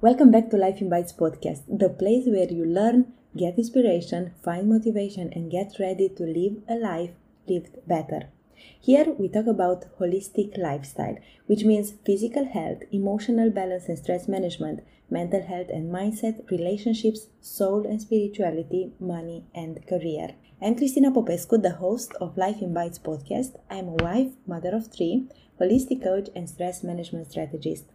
Welcome back to Life in Bites podcast, the place where you learn, get inspiration, find motivation, and get ready to live a life lived better. Here we talk about holistic lifestyle, which means physical health, emotional balance and stress management, mental health and mindset, relationships, soul and spirituality, money and career. I'm Cristina Popescu, the host of Life in Bites podcast. I'm a wife, mother of three, holistic coach, and stress management strategist.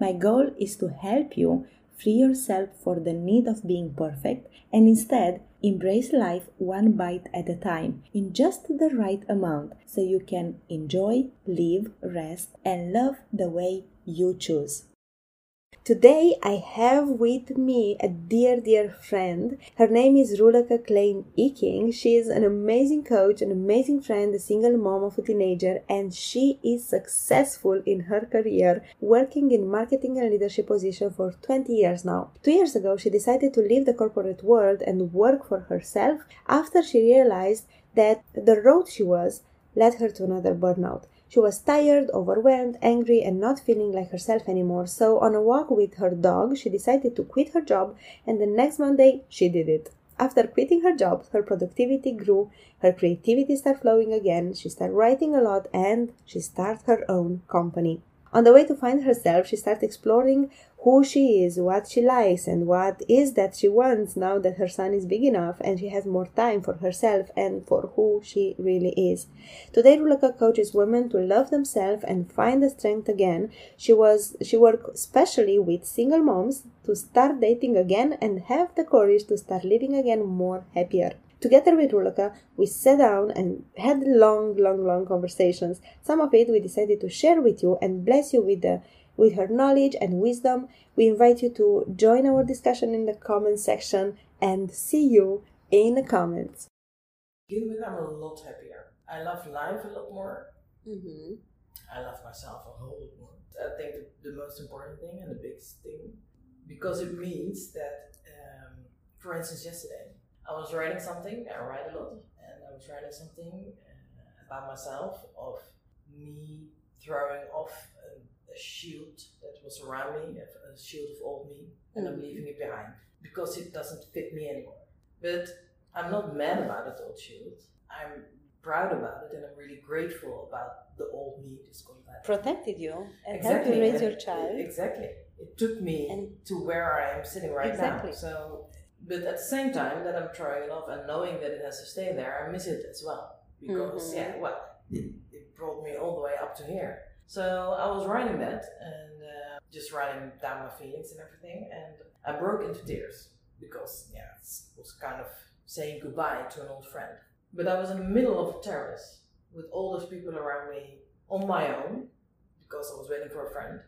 My goal is to help you free yourself for the need of being perfect and instead embrace life one bite at a time in just the right amount so you can enjoy, live, rest, and love the way you choose. Today I have with me a dear, dear friend. Her name is Rulaka Klein Iking. She is an amazing coach, an amazing friend, a single mom of a teenager, and she is successful in her career, working in marketing and leadership position for 20 years now. Two years ago, she decided to leave the corporate world and work for herself after she realized that the road she was led her to another burnout. She was tired, overwhelmed, angry, and not feeling like herself anymore. So, on a walk with her dog, she decided to quit her job, and the next Monday, she did it. After quitting her job, her productivity grew, her creativity started flowing again, she started writing a lot, and she started her own company. On the way to find herself, she started exploring who she is, what she likes, and what is that she wants now that her son is big enough and she has more time for herself and for who she really is. Today, Rulaka coaches women to love themselves and find the strength again. She was she worked especially with single moms to start dating again and have the courage to start living again more happier. Together with Rulaka, we sat down and had long, long, long conversations. Some of it we decided to share with you and bless you with the with her knowledge and wisdom. We invite you to join our discussion in the comment section and see you in the comments. You become a lot happier. I love life a lot more. Mm-hmm. I love myself a whole lot more. I think the, the most important thing and the biggest thing, because it means that, um, for instance, yesterday I was writing something. I write a lot, and I was writing something uh, about myself of me throwing off a, a, shield that was around me, a, shield of old me, and I'm mm. leaving it behind because it doesn't fit me anymore. But I'm not mad about that old shield. I'm proud about it, and I'm really grateful about the old me that's gone back. Protected you and exactly. helped you raise your child. Exactly. It took me and to where I am sitting right exactly. now. So but at the same time that I'm throwing it off and knowing that it has to stay there, I miss it as well because mm-hmm. yeah, well, it, it, brought me all the way up to here. So I was writing that and uh, just writing down my feelings and everything, and I broke into tears because yeah, it was kind of saying goodbye to an old friend. But I was in the middle of a terrace with all those people around me on my own because I was waiting for a friend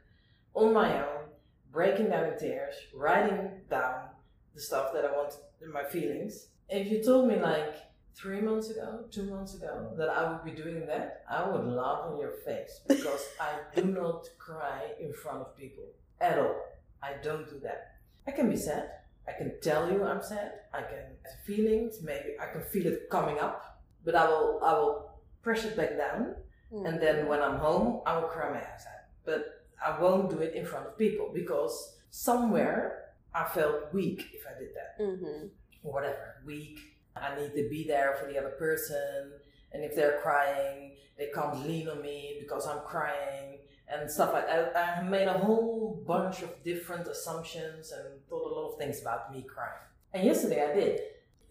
on my own, breaking down in tears, writing down the stuff that I want in my feelings. If you told me like three months ago, two months ago, that I would be doing that, I would laugh on your face because I do not cry in front of people at all. I don't do that. I can be sad. I can tell you I'm sad. I can have feelings. Maybe I can feel it coming up, but I will I will press it back down, mm. and then when I'm home, I will cry my ass out. But I won't do it in front of people because somewhere I felt weak if I did that. Mm-hmm. Or whatever, weak. I need to be there for the other person. And if they're crying, they can't lean on me because I'm crying and stuff like that. I, I made a whole bunch of different assumptions and thought a lot of things about me crying. And yesterday I did.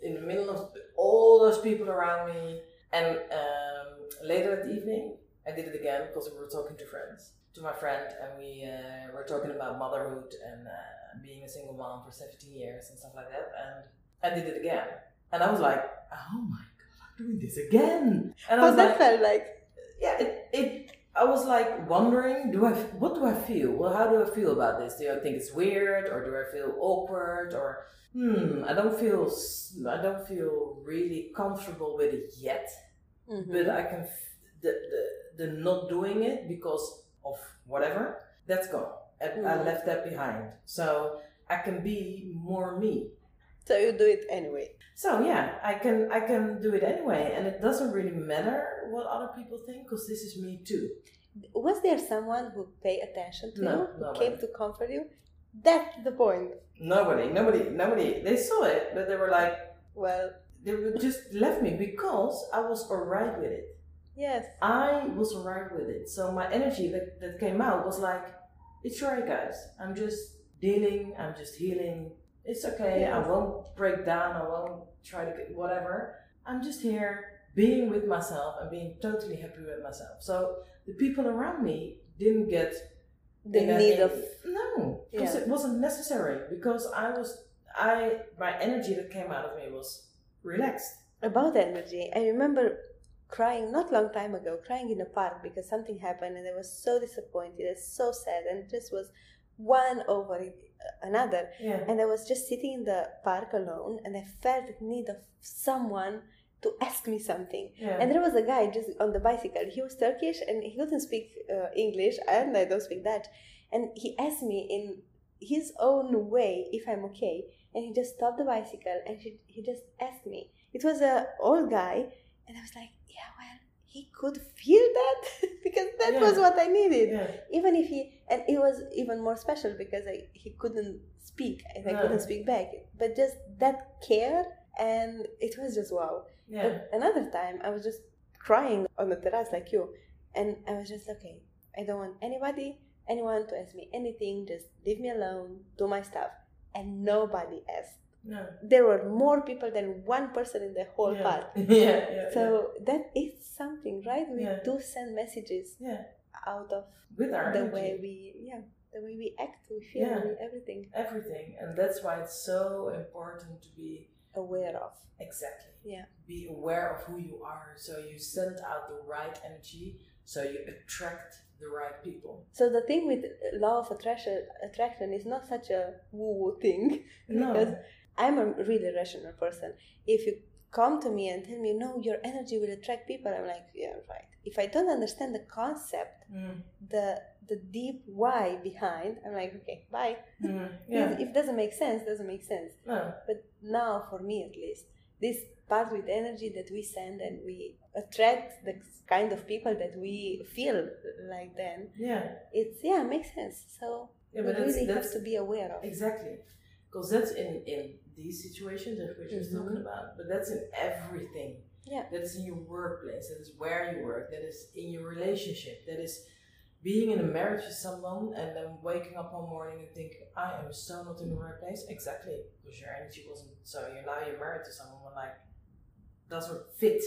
In the middle of all those people around me. And um, later at the evening, I did it again because we were talking to friends, to my friend, and we uh, were talking about motherhood and uh, being a single mom for 17 years and stuff like that. And I did it again. And I was like, oh my God, I'm doing this again. And I was that like, felt like? Yeah, it, it, I was like wondering, do I, what do I feel? Well, how do I feel about this? Do I think it's weird or do I feel awkward or, hmm, I don't feel, I don't feel really comfortable with it yet. Mm-hmm. But I can, the, the, the not doing it because of whatever, that's gone mm. I left that behind. So I can be more me. So you do it anyway. So yeah, I can I can do it anyway, and it doesn't really matter what other people think because this is me too. Was there someone who paid attention to no, you, who came to comfort you? That's the point. Nobody, nobody, nobody. They saw it, but they were like, well, they just left me because I was alright with it. Yes. I was alright with it. So my energy that, that came out was like, it's alright, guys. I'm just dealing, I'm just healing. It's okay. Yes. I won't break down. I won't try to get whatever. I'm just here being with myself and being totally happy with myself. So the people around me didn't get the need of no because yeah. it wasn't necessary because I was I my energy that came out of me was relaxed. About energy, I remember crying not long time ago, crying in a park because something happened and I was so disappointed and so sad and just was one over another. Yeah. And I was just sitting in the park alone and I felt the need of someone to ask me something. Yeah. And there was a guy just on the bicycle. He was Turkish and he couldn't speak uh, English and I don't speak Dutch. And he asked me in his own way if I'm okay. And he just stopped the bicycle and he, he just asked me. It was a old guy and I was like, yeah, well, he could feel that because that yeah. was what I needed. Yeah. Even if he, and it was even more special because I, he couldn't speak and I couldn't speak back. But just that care and it was just wow. Yeah. But another time I was just crying on the terrace like you, and I was just okay. I don't want anybody, anyone to ask me anything. Just leave me alone, do my stuff, and nobody asked. No. There were more people than one person in the whole yeah. park. yeah, yeah. So yeah. that is something, right? We yeah. do send messages yeah. out of with our the energy. way we yeah the way we act, we feel, Yeah. everything everything, and that's why it's so important to be aware of. exactly Yeah. be aware of who you are. So you send out the right energy, so you attract the right people. So the thing with law of attraction attraction is not such a woo woo thing No. because I'm a really rational person. If you come to me and tell me no, your energy will attract people, I'm like yeah right. If I don't understand the concept, Mm. the the deep why behind, I'm like okay bye. Mm. Yeah. If, if it doesn't make sense, doesn't make sense. No. But now, for me at least, this part with energy that we send and we attract the kind of people that we feel like then, Yeah. it's yeah, makes sense. So Yeah, we but that's, really that's have to be aware of. exactly because that's in in these situations that we're just Mhm. talking about, but that's in everything. Yeah. That is in your workplace. That is where you work. That is in your relationship. That is being in a marriage with someone and then waking up one morning and think, I am so not in the right place. Exactly, because your energy wasn't. So you now you're married to someone like doesn't fit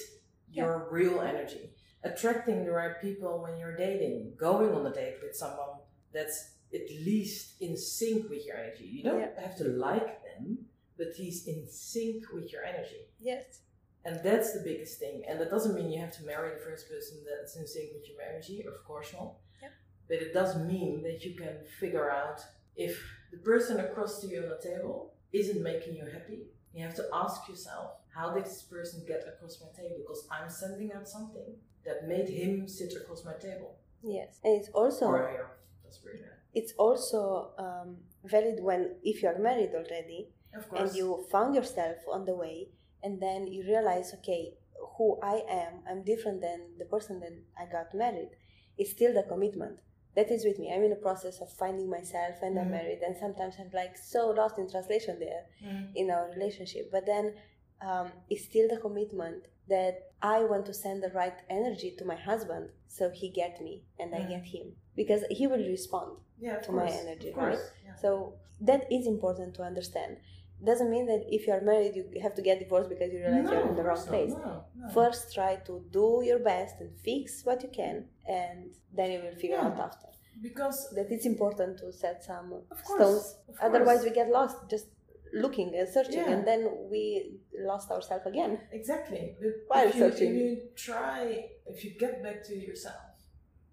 your real energy. Attracting the right people when you're dating, going on a date with someone that's at least in sync with your energy. You don't Yeah. have to like them, but he's in sync with your energy. Yes. And that's the biggest thing. And that doesn't mean you have to marry the first person that's in sync with your energy, of course not. Yep. But it does mean that you can figure out if the person across to you on the table isn't making you happy. You have to ask yourself, how did this person get across my table? Because I'm sending out something that made him sit across my table. Yes. And it's also Or. That's nice. it's also um, valid when if you are married already Of course. and you found yourself on the way and then you realize okay who i am i'm different than the person that i got married it's still the commitment that is with me i'm in the process of finding myself and i'm Mhm. married and sometimes i'm like so lost in translation there Mm. in our relationship but then um, it's still the commitment that i want to send the right energy to my husband so he get me and i Mhm. get him because he will respond Yeah, to my energy, right? Yeah. so that is important to understand. Doesn't mean that if you are married you have to get divorced because you realize you're in the wrong course place. No, no. First, try to do your best and fix what you can, and then you will figure Yeah. out after. because That it's important to set some course, stones. Otherwise, we get lost just looking and searching, Yeah. and then we lost ourselves again. Exactly. While if, you, if you try, if you get back to yourself,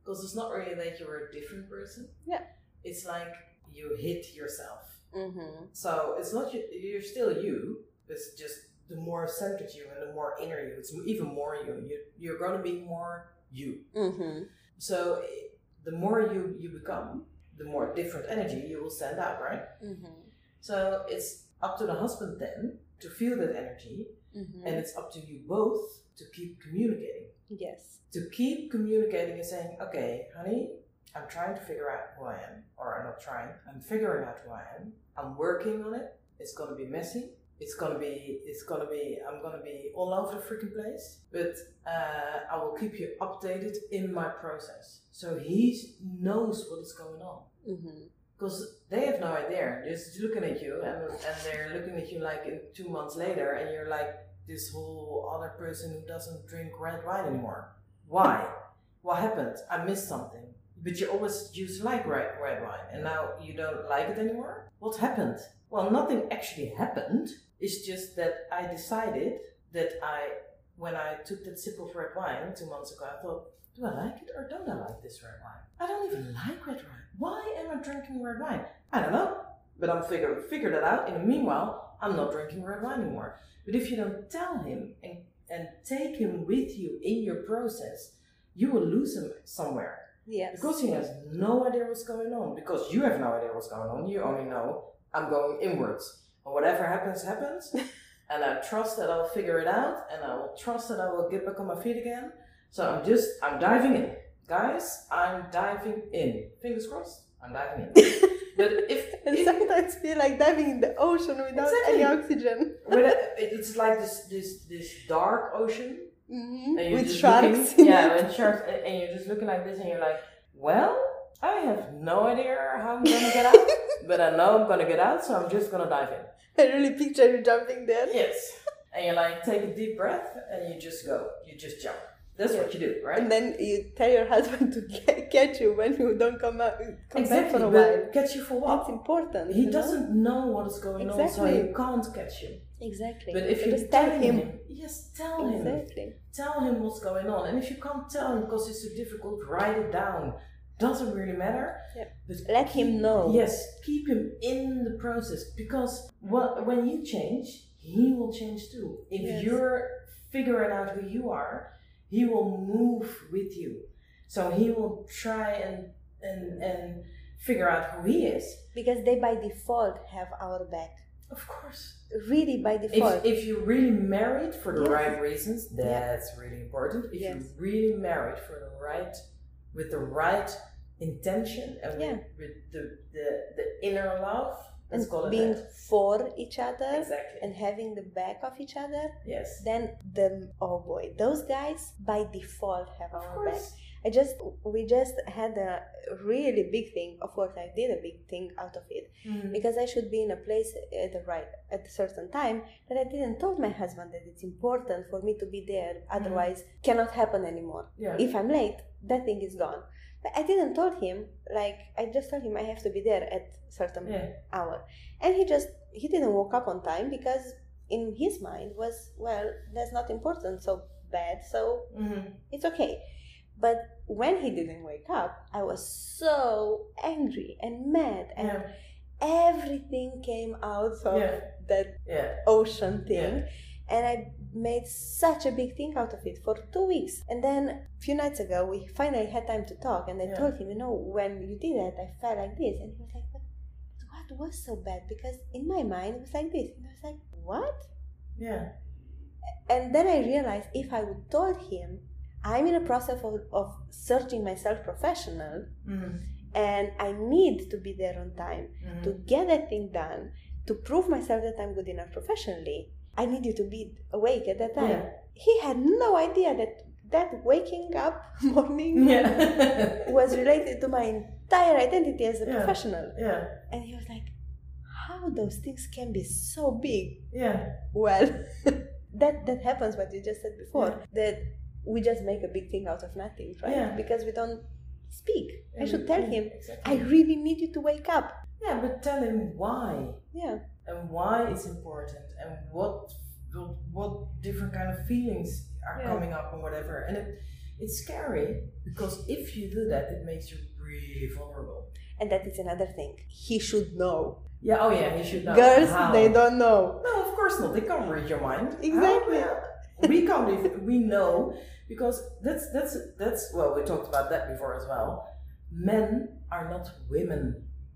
because it's not really that you're a different person. Yeah. It's like you hit yourself. Mm-hmm. So it's not you, you're still you. It's just the more centered you and the more inner you. It's even more you. you you're going to be more you. Mm-hmm. So the more you you become, the more different energy you will send out, right? Mm-hmm. So it's up to the husband then to feel that energy, Mm-hmm. and it's up to you both to keep communicating. yes. To keep communicating and saying, okay, honey, I'm trying to figure out who I am, or I'm not trying. I'm figuring out who I am. I'm working on it. It's gonna be messy. It's gonna be. It's gonna be. I'm gonna be all over the freaking place. But uh, I will keep you updated in my process, so he knows what is going on. Mm-hmm. Because they have no idea. They're just looking at you, and, and they're looking at you like in two months later, and you're like this whole other person who doesn't drink red wine anymore. Why? what happened? I missed something. But you always used to like red, red wine, and now you don't like it anymore? What happened? Well, nothing actually happened. It's just that I decided that I, when I took that sip of red wine two months ago, I thought, do I like it or don't I like this red wine? I don't even like red wine. Why am I drinking red wine? I don't know. But I'm figure figure that out. In the meanwhile, I'm not drinking red wine anymore. But if you don't tell him and, and take him with you in your process, you will lose him somewhere. Yes. Because he has no idea what's going on. Because you have no idea what's going on. You only know I'm going inwards. And whatever happens, happens. and I trust that I'll figure it out. And I will trust that I will get back on my feet again. So I'm just, I'm diving in. Guys, I'm diving in. Fingers crossed, I'm diving in. but if. and if, sometimes feel like diving in the ocean without Exactly. any oxygen. it's like this, this, this dark ocean Mm-hmm. With sharks. looking- yeah, with sharks, and- you're just looking like this, and you're like, well, I have no idea how I'm gonna get out, but I know I'm gonna get out, so I'm just gonna dive in. I really picture you jumping there. Yes. And you're like take a deep breath, and you just go, you just jump. That's what you do, right? And then you tell your husband to ca- catch you when you don't come out, come back for a while. catch you for what? That's important. He doesn't know what is going on, so Exactly. he can't catch you. Exactly. But if So you tell him. yes, tell him. Exactly. tell him what's going on. And if you can't tell him because it's too difficult, write it down. Doesn't really matter. Yep. But Let him know. Yes, keep him in the process because what, when you change, he will change too. If Yes. you're figuring out who you are, he will move with you. So he will try and and and figure out who he is. Because they by default have our back. Of course. Really by default. If, if you're really married for the Yes. right reasons, Yeah. that's really important. If Yes. you're really married for the right, with the right intention and Yeah. with, with the, the, the inner love, let's and being that. for each other Exactly. and having the back of each other, yes. then the oh boy, those guys by default have our back. I just we just had a really big thing. Of course, I did a big thing out of it Mhm. because I should be in a place at the right at a certain time that I didn't told my husband that it's important for me to be there. Otherwise, cannot happen anymore. Yeah. If I'm late, that thing is gone. But I didn't told him like I just told him I have to be there at certain yeah. hour, and he just he didn't woke up on time because in his mind was well that's not important so bad so Mhm. it's okay. But when he didn't wake up, I was so angry and mad, and Yeah. everything came out of Yeah. that ocean thing. And I made such a big thing out of it for two weeks. And then a few nights ago, we finally had time to talk. And I Yeah. told him, you know, when you did that, I felt like this. And he was like, but what was so bad? Because in my mind, it was like this. And I was like, what? Yeah. And then I realized if I would told him, I'm in a process of, of searching myself professional Mhm. and I need to be there on time Mhm. to get that thing done, to prove myself that I'm good enough professionally. I need you to be awake at that time. Yeah. He had no idea that that waking up morning Yeah. was related to my entire identity as a Yeah. professional. yeah. And he was like, How those things can be so big? Yeah. Well, that that happens what you just said before. That we just make a big thing out of nothing, right? Yeah. Because we don't speak. I should tell him, Exactly. I really need you to wake up. Yeah, but tell him why. Yeah. And why it's important and what what, different kind of feelings are Yeah. coming up and whatever and it it's scary because if you do that it makes you really vulnerable And that is another thing. He should know. yeah oh yeah He should know Girls, How? they don't know. no of course not they can't read your mind How? Exactly. we can't even, we know because that's that's that's well we talked about that before as well men are not women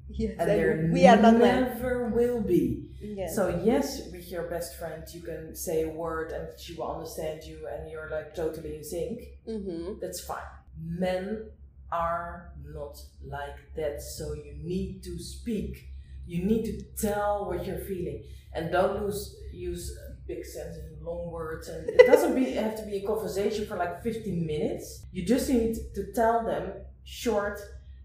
Yes, and there we are not never will be Yes. So yes, with your best friend, you can say a word and she will understand you, and you're like totally in sync. mm-hmm. That's fine. Men are not like that. So you need to speak. You need to tell what you're feeling, and don't lose use big sentences, long words, and it doesn't be have to be a conversation for like 15 minutes. You just need to tell them short,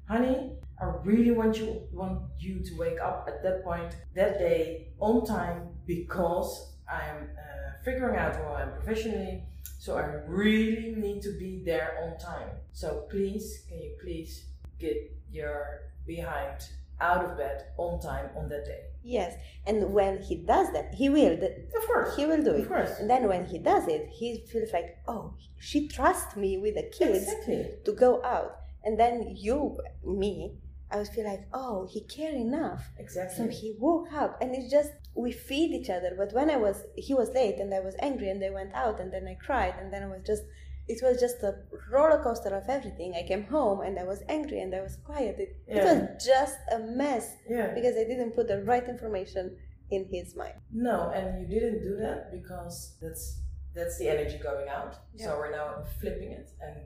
honey. I really want you want you to wake up at that point that day on time because I'm uh, figuring out who I am professionally. So I really need to be there on time. So please, can you please get your behind out of bed on time on that day? Yes, and when he does that, he will. Of course, he will do it. Of course. And then when he does it, he feels like, oh, she trusts me with the kids exactly. to go out. And then you, me, I would feel like, oh, he cared enough. Exactly. So he woke up, and it's just we feed each other. But when I was, he was late, and I was angry, and they went out, and then I cried, and then I was just, it was just a roller coaster of everything. I came home, and I was angry, and I was quiet. It, yeah. it was just a mess. Yeah. Because I didn't put the right information in his mind. No, and you didn't do that because that's that's the energy going out. Yeah. So we're now flipping it and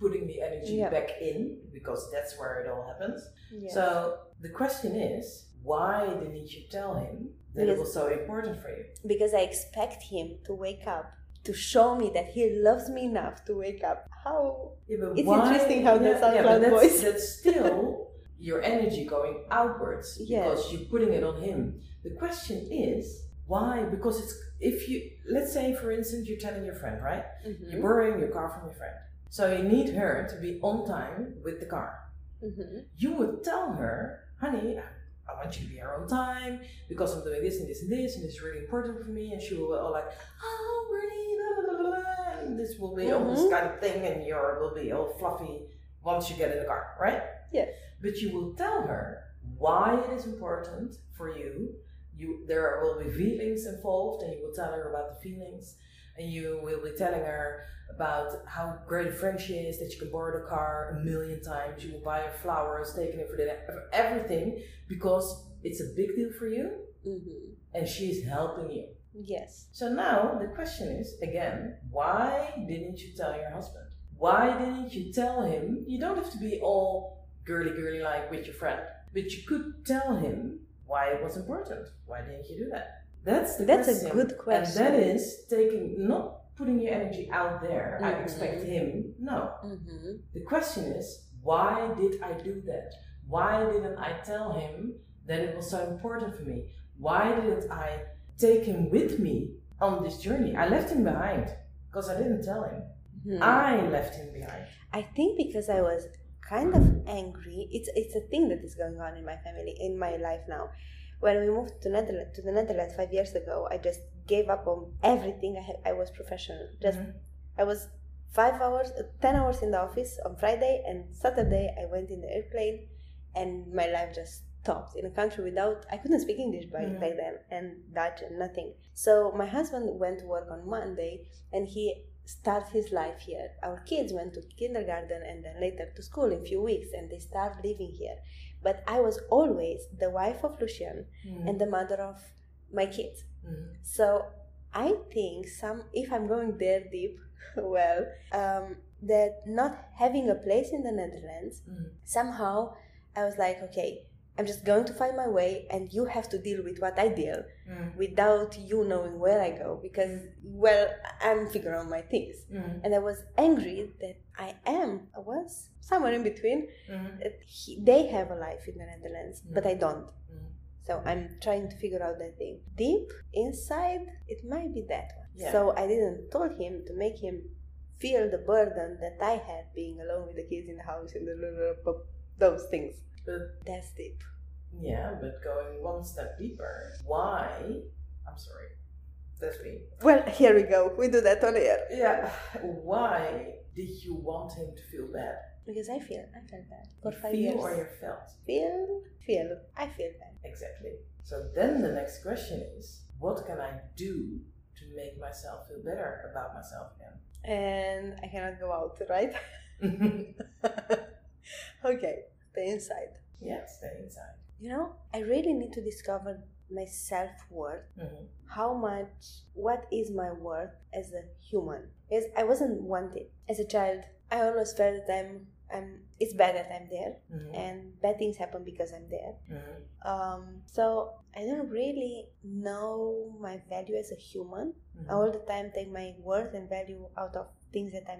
putting the energy yeah. back in because that's where it all happens. Yeah. So the question is, why didn't you tell him that because, it was so important for you? Because I expect him to wake up to show me that he loves me enough to wake up. How yeah, it's why, interesting how yeah, SoundCloud yeah, voice. That's still your energy going outwards because you're putting it on him. The question is why? Because it's if you let's say for instance you're telling your friend right, mm-hmm. you're borrowing your car from your friend so you need her to be on time with the car. Mm-hmm. You would tell her, honey, I want you to be here on time because I'm doing this and this and this, and it's really important for me. And she will all like, oh, really? Blah, blah, blah, and this will be mm-hmm. all this kind of thing, and your will be all fluffy once you get in the car, right? Yes. But you will tell her why it is important for you. You there will be feelings involved, and you will tell her about the feelings and you will be telling her about how great a friend she is, that you can borrow the car a million times, you will buy her flowers, taking it for, for everything because it's a big deal for you mm-hmm. and she's helping you. Yes. So now the question is again, why didn't you tell your husband? Why didn't you tell him? You don't have to be all girly girly like with your friend, but you could tell him why it was important. Why didn't you do that? That's the That's question. a good question. And that is taking not putting your energy out there. Mm-hmm. I expect him. No. Mm-hmm. The question is, why did I do that? Why didn't I tell him that it was so important for me? Why didn't I take him with me on this journey? I left him behind because I didn't tell him. Mm-hmm. I left him behind. I think because I was kind of angry. It's it's a thing that is going on in my family, in my life now when we moved to Netherlands to the Netherlands five years ago, I just gave up on everything. I had, I was professional. Just mm-hmm. I was five hours, ten hours in the office on Friday, and Saturday I went in the airplane, and my life just stopped in a country without. I couldn't speak English by mm-hmm. back then, and Dutch and nothing. So my husband went to work on Monday, and he started his life here. Our kids went to kindergarten and then later to school in a few weeks, and they start living here. But I was always the wife of Lucian mm. and the mother of my kids. Mm. So I think some, if I'm going there deep, well, um, that not having a place in the Netherlands, mm. somehow I was like, okay, I'm just going to find my way, and you have to deal with what I deal mm. without you knowing where I go because, well, I'm figuring out my things. Mm. And I was angry that I am, I was somewhere in between. Mm. He, they have a life in the Netherlands, but I don't. Mm. So I'm trying to figure out that thing. Deep inside, it might be that one. Yeah. So I didn't told him to make him feel the burden that I had being alone with the kids in the house and the, those things. But that's deep. Yeah, but going one step deeper, why? I'm sorry, that's me. Well, here we go. We do that on air. Yeah. Why did you want him to feel bad? Because I feel, I felt bad for five feel years. or you felt? Feel, feel. I feel bad. Exactly. So then the next question is, what can I do to make myself feel better about myself again? And I cannot go out, right? okay stay inside. Yes, stay inside. You know, I really need to discover my self worth. Mm-hmm. How much, what is my worth as a human? Because I wasn't wanted. As a child, I always felt that I'm I'm it's bad that I'm there, mm-hmm. and bad things happen because I'm there. Mm-hmm. Um, so I don't really know my value as a human. Mm-hmm. I all the time take my worth and value out of things that I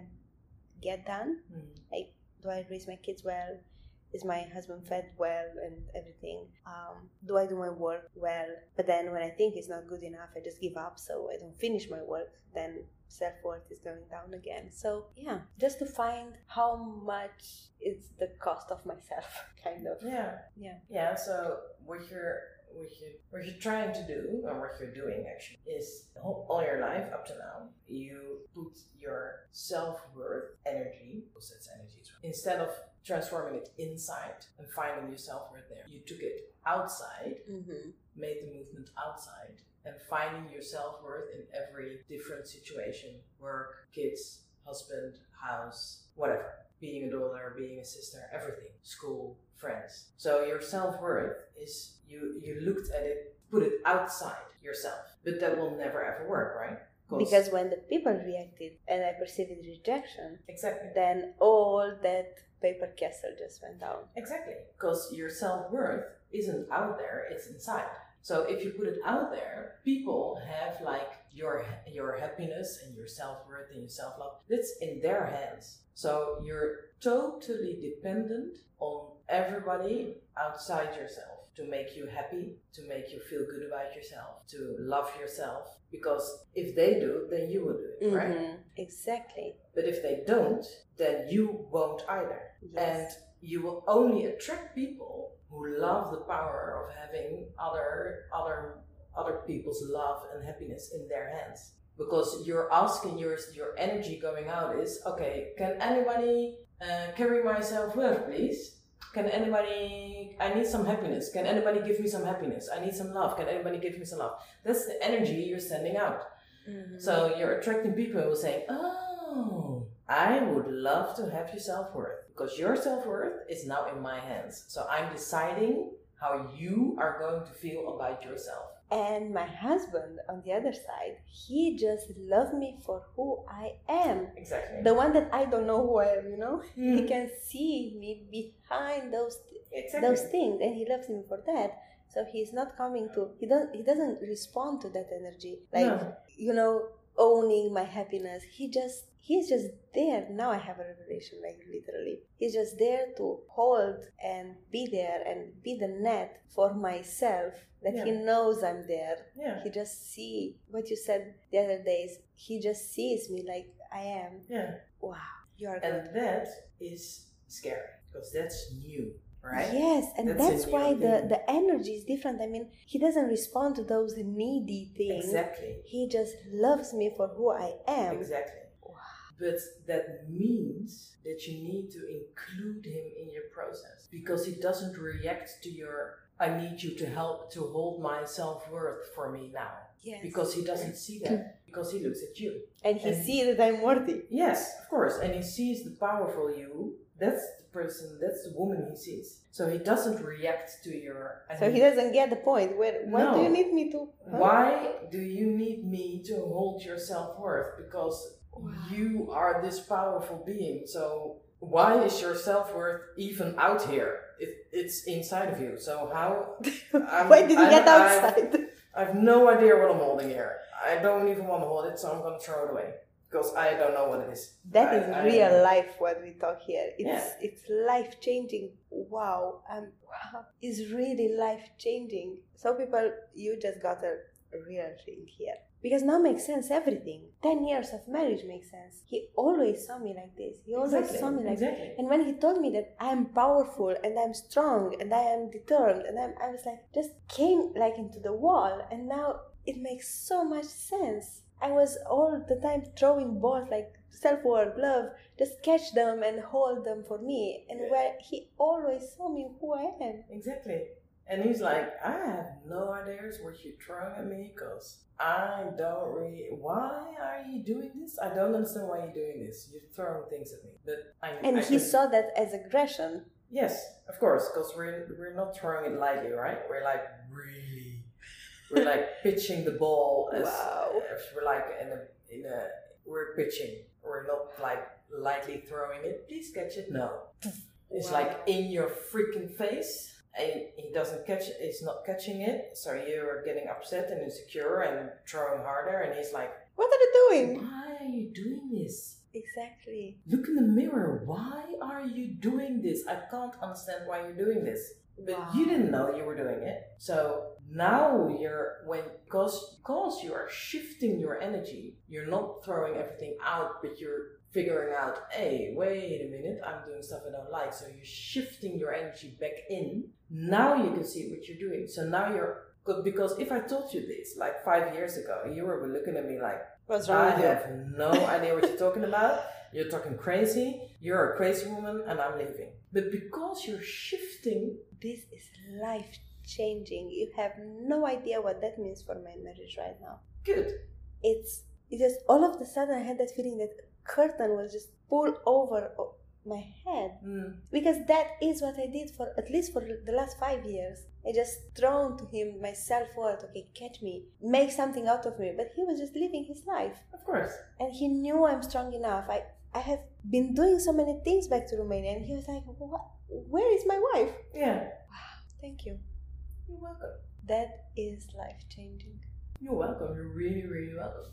get done. Mm-hmm. Like, do I raise my kids well? Is my husband fed well and everything um, do i do my work well? But then when i think it's not good enough i just give up. So i don't finish my work then self-worth is going down again. So yeah just to find how much is the cost of myself kind of. Yeah. Yeah. Yeah so what you're what you what you're trying to do or what you're doing actually is all your life up to now you put your self-worth energy because that's energy instead of transforming it inside and finding your self worth there. You took it outside, mm-hmm. made the movement outside, and finding your self worth in every different situation work, kids, husband, house, whatever. Being a daughter, being a sister, everything, school, friends. So your self worth is you you looked at it, put it outside yourself, but that will never ever work, right? Because when the people reacted and I perceived rejection, exactly, then all that paper castle just went down. Exactly, because your self worth isn't out there; it's inside. So if you put it out there, people have like your your happiness and your self worth and your self love. That's in their hands. So you're totally dependent on everybody outside yourself to make you happy, to make you feel good about yourself, to love yourself. Because if they do, then you will do it, mm-hmm. right? Exactly. But if they don't, then you won't either. Yes. And you will only attract people who love the power of having other other other people's love and happiness in their hands because you're asking your your energy going out is okay can anybody uh, carry my self-worth please can anybody i need some happiness. Can anybody give me some happiness? I need some love. Can anybody give me some love? That's the energy you're sending out. Mm-hmm. so you're attracting people who are saying oh i would love to have your self-worth because your self-worth is now in my hands. So i'm deciding how you are going to feel about yourself and my husband on the other side he just loves me for who i am exactly the one that i don't know who i am you know mm. he can see me behind those exactly. those things and he loves me for that so he's not coming to he doesn't he doesn't respond to that energy like no. you know owning my happiness he just he's just there. Now i have a revelation like literally. He's just there to hold and be there and be the net for myself that yeah. he knows i'm there. Yeah. he just see what you said the other days. He just sees me like i am. Yeah. Wow. You are and good. that is scary because that's new right? Yes and that's, that's why the the energy is different. I mean he doesn't respond to those needy things. Exactly. He just loves me for who i am. Exactly but that means that you need to include him in your process because he doesn't react to your I need you to help to hold my self worth for me now. Yes. Because he doesn't see that. because he looks at you. And he and sees that I'm worthy. Yes, of course. And he sees the powerful you. That's the person, that's the woman he sees. So he doesn't react to your. So he doesn't get the point. Where, why no. do you need me to? Huh? Why do you need me to hold your self worth? Because wow. you are this powerful being. So why is your self worth even out here? It, it's inside of you. So how? why did you get outside? I have no idea what I'm holding here. I don't even want to hold it, so I'm gonna throw it away because I don't know what it is. That I, is I, real I, life what we talk here. It's yeah. it's life changing. Wow, um, wow, it's really life changing. So people, you just got a real thing here because now makes sense everything. 10 years of marriage makes sense. He always saw me like this. He always exactly. saw me like exactly. this and when he told me that i am powerful and i'm strong and i am determined and I'm, i was like just came like into the wall and now it makes so much sense. I was all the time throwing balls like self-worth love just catch them and hold them for me. And yeah. where he always saw me who i am. Exactly and he's like, I have no idea what you're throwing at me because I don't really. Why are you doing this? I don't understand why you're doing this. You're throwing things at me. But I. And I he saw that as aggression. Yes, of course, because we're we're not throwing it lightly, right? We're like really, we're like pitching the ball as, wow. as we're like in a in a we're pitching We're not like lightly throwing it. Please catch it. No. It's wow. like in your freaking face. He doesn't catch it, he's not catching it. So you're getting upset and insecure and throwing harder. And he's like, What are you doing? Why are you doing this? Exactly. Look in the mirror. Why are you doing this? I can't understand why you're doing this. But wow. you didn't know you were doing it. So now you're when because because you are shifting your energy, you're not throwing everything out, but you're figuring out, hey, wait a minute, I'm doing stuff I don't like. So you're shifting your energy back in. Now you can see what you're doing. So now you're because if I told you this like five years ago, you were looking at me like, What's wrong I have no idea what you're talking about. You're talking crazy. You're a crazy woman, and I'm leaving. But because you're shifting, this is life changing. You have no idea what that means for my marriage right now. Good. It's it just all of the sudden I had that feeling that curtain was just pulled over my head mm. because that is what I did for at least for the last five years. I just thrown to him my self worth. Okay, catch me, make something out of me. But he was just living his life. Of course. And he knew I'm strong enough. I I have been doing so many things back to Romania, and he was like, "What? Where is my wife?" Yeah. Wow. Thank you. You're welcome. That is life changing. You're welcome. You're really, really welcome.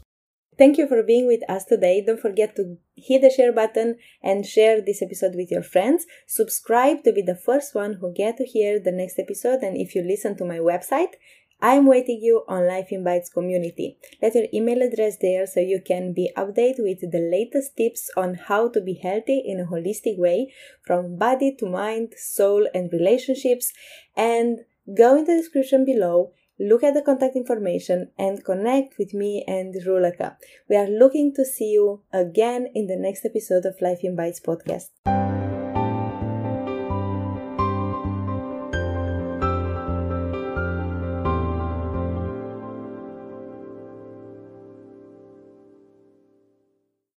Thank you for being with us today. Don't forget to hit the share button and share this episode with your friends. Subscribe to be the first one who get to hear the next episode. And if you listen to my website, I'm waiting you on Life in Bites community. Let your email address there so you can be updated with the latest tips on how to be healthy in a holistic way from body to mind, soul and relationships. And go in the description below look at the contact information and connect with me and Rulaka. We are looking to see you again in the next episode of Life in Bites podcast.